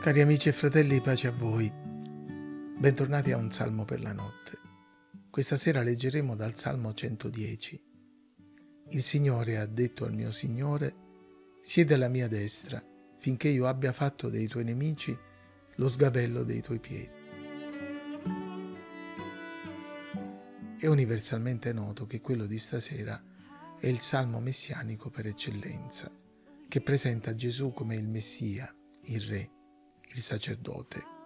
Cari amici e fratelli, pace a voi. Bentornati a un salmo per la notte. Questa sera leggeremo dal Salmo 110. Il Signore ha detto al mio Signore, siede alla mia destra, finché io abbia fatto dei tuoi nemici lo sgabello dei tuoi piedi. È universalmente noto che quello di stasera è il salmo messianico per eccellenza, che presenta Gesù come il Messia, il Re il sacerdote.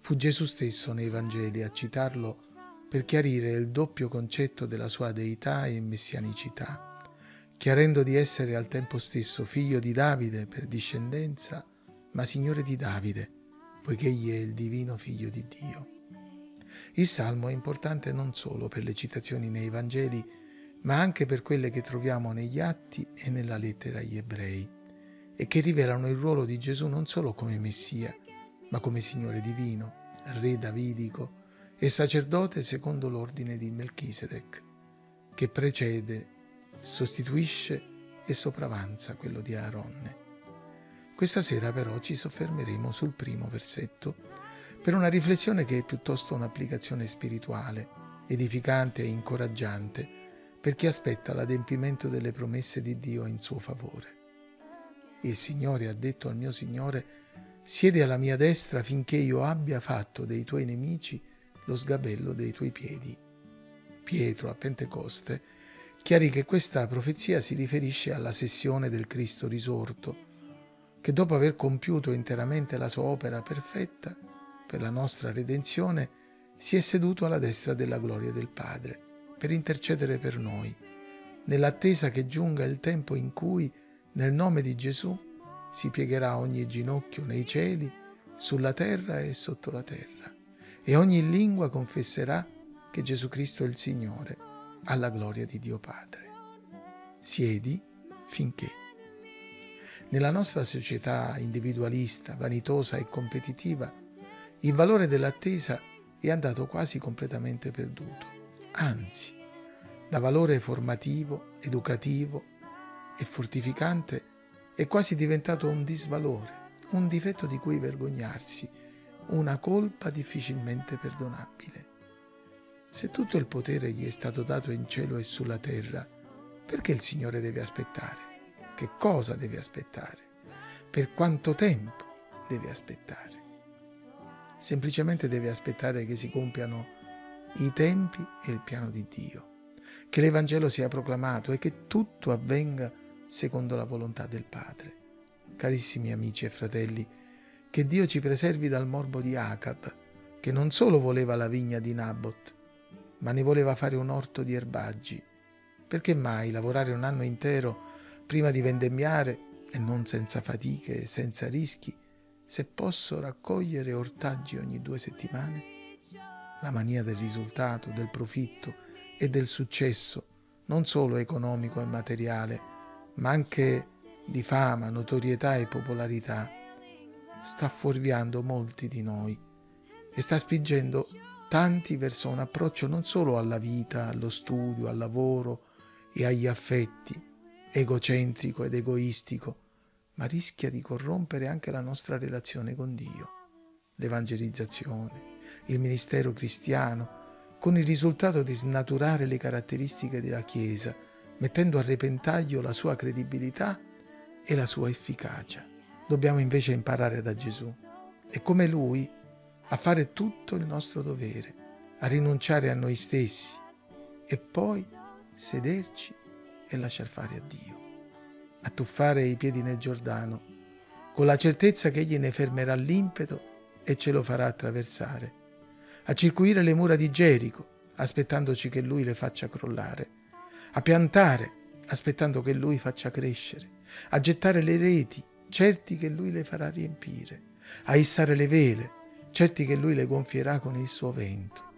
Fu Gesù stesso nei Vangeli a citarlo per chiarire il doppio concetto della sua deità e messianicità, chiarendo di essere al tempo stesso figlio di Davide per discendenza, ma Signore di Davide, poiché egli è il divino figlio di Dio. Il Salmo è importante non solo per le citazioni nei Vangeli, ma anche per quelle che troviamo negli Atti e nella lettera agli Ebrei e che rivelano il ruolo di Gesù non solo come Messia, ma come Signore divino, Re davidico e sacerdote secondo l'ordine di Melchisedec, che precede, sostituisce e sopravanza quello di Aaronne. Questa sera però ci soffermeremo sul primo versetto per una riflessione che è piuttosto un'applicazione spirituale, edificante e incoraggiante per chi aspetta l'adempimento delle promesse di Dio in suo favore. Il Signore ha detto al mio Signore, siedi alla mia destra finché io abbia fatto dei tuoi nemici lo sgabello dei tuoi piedi. Pietro a Pentecoste chiarì che questa profezia si riferisce alla sessione del Cristo risorto, che dopo aver compiuto interamente la sua opera perfetta per la nostra redenzione, si è seduto alla destra della gloria del Padre per intercedere per noi, nell'attesa che giunga il tempo in cui nel nome di Gesù si piegherà ogni ginocchio nei cieli, sulla terra e sotto la terra, e ogni lingua confesserà che Gesù Cristo è il Signore, alla gloria di Dio Padre. Siedi finché. Nella nostra società individualista, vanitosa e competitiva, il valore dell'attesa è andato quasi completamente perduto. Anzi, da valore formativo, educativo, e fortificante è quasi diventato un disvalore, un difetto di cui vergognarsi, una colpa difficilmente perdonabile. Se tutto il potere gli è stato dato in cielo e sulla terra, perché il Signore deve aspettare? Che cosa deve aspettare? Per quanto tempo deve aspettare? Semplicemente deve aspettare che si compiano i tempi e il piano di Dio, che l'Evangelo sia proclamato e che tutto avvenga secondo la volontà del Padre. Carissimi amici e fratelli, che Dio ci preservi dal morbo di Acab, che non solo voleva la vigna di Nabot, ma ne voleva fare un orto di erbaggi. Perché mai lavorare un anno intero prima di vendemmiare e non senza fatiche e senza rischi, se posso raccogliere ortaggi ogni due settimane? La mania del risultato, del profitto e del successo, non solo economico e materiale, ma anche di fama, notorietà e popolarità, sta fuorviando molti di noi e sta spingendo tanti verso un approccio non solo alla vita, allo studio, al lavoro e agli affetti, egocentrico ed egoistico, ma rischia di corrompere anche la nostra relazione con Dio, l'evangelizzazione, il ministero cristiano, con il risultato di snaturare le caratteristiche della Chiesa, mettendo a repentaglio la sua credibilità e la sua efficacia. Dobbiamo invece imparare da Gesù e come Lui a fare tutto il nostro dovere, a rinunciare a noi stessi e poi sederci e lasciar fare a Dio, a tuffare i piedi nel Giordano, con la certezza che Egli ne fermerà l'impeto e ce lo farà attraversare, a circuire le mura di Gerico, aspettandoci che Lui le faccia crollare a piantare, aspettando che Lui faccia crescere, a gettare le reti, certi che Lui le farà riempire, a issare le vele, certi che Lui le gonfierà con il suo vento,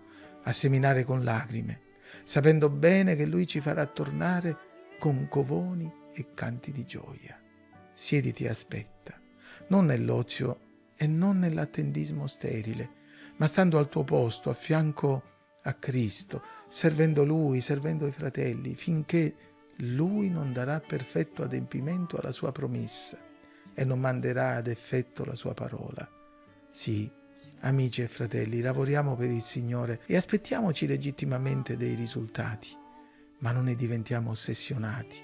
a seminare con lacrime, sapendo bene che Lui ci farà tornare con covoni e canti di gioia. Siediti e aspetta, non nell'ozio e non nell'attendismo sterile, ma stando al tuo posto a fianco a Cristo, servendo Lui, servendo i fratelli, finché Lui non darà perfetto adempimento alla sua promessa, e non manderà ad effetto la sua parola. Sì, amici e fratelli, lavoriamo per il Signore e aspettiamoci legittimamente dei risultati, ma non ne diventiamo ossessionati.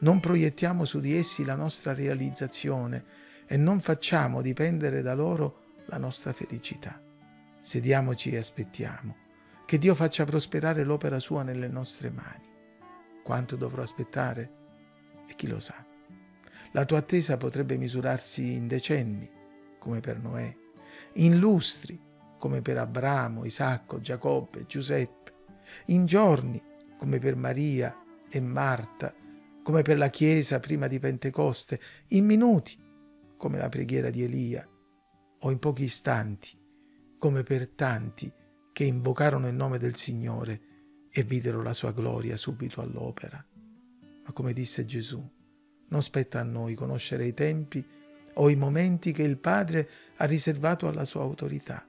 Non proiettiamo su di essi la nostra realizzazione e non facciamo dipendere da loro la nostra felicità. Sediamoci e aspettiamo che Dio faccia prosperare l'opera sua nelle nostre mani. Quanto dovrò aspettare? E chi lo sa? La tua attesa potrebbe misurarsi in decenni, come per Noè, in lustri, come per Abramo, Isacco, Giacobbe, Giuseppe, in giorni, come per Maria e Marta, come per la Chiesa prima di Pentecoste, in minuti, come la preghiera di Elia, o in pochi istanti, come per tanti che invocarono il nome del Signore e videro la sua gloria subito all'opera. Ma come disse Gesù, non spetta a noi conoscere i tempi o i momenti che il Padre ha riservato alla sua autorità.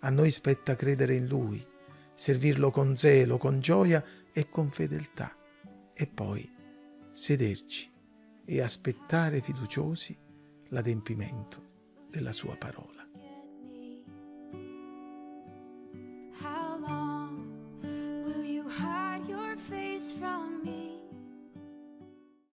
A noi spetta credere in Lui, servirlo con zelo, con gioia e con fedeltà, e poi sederci e aspettare fiduciosi l'adempimento della sua parola.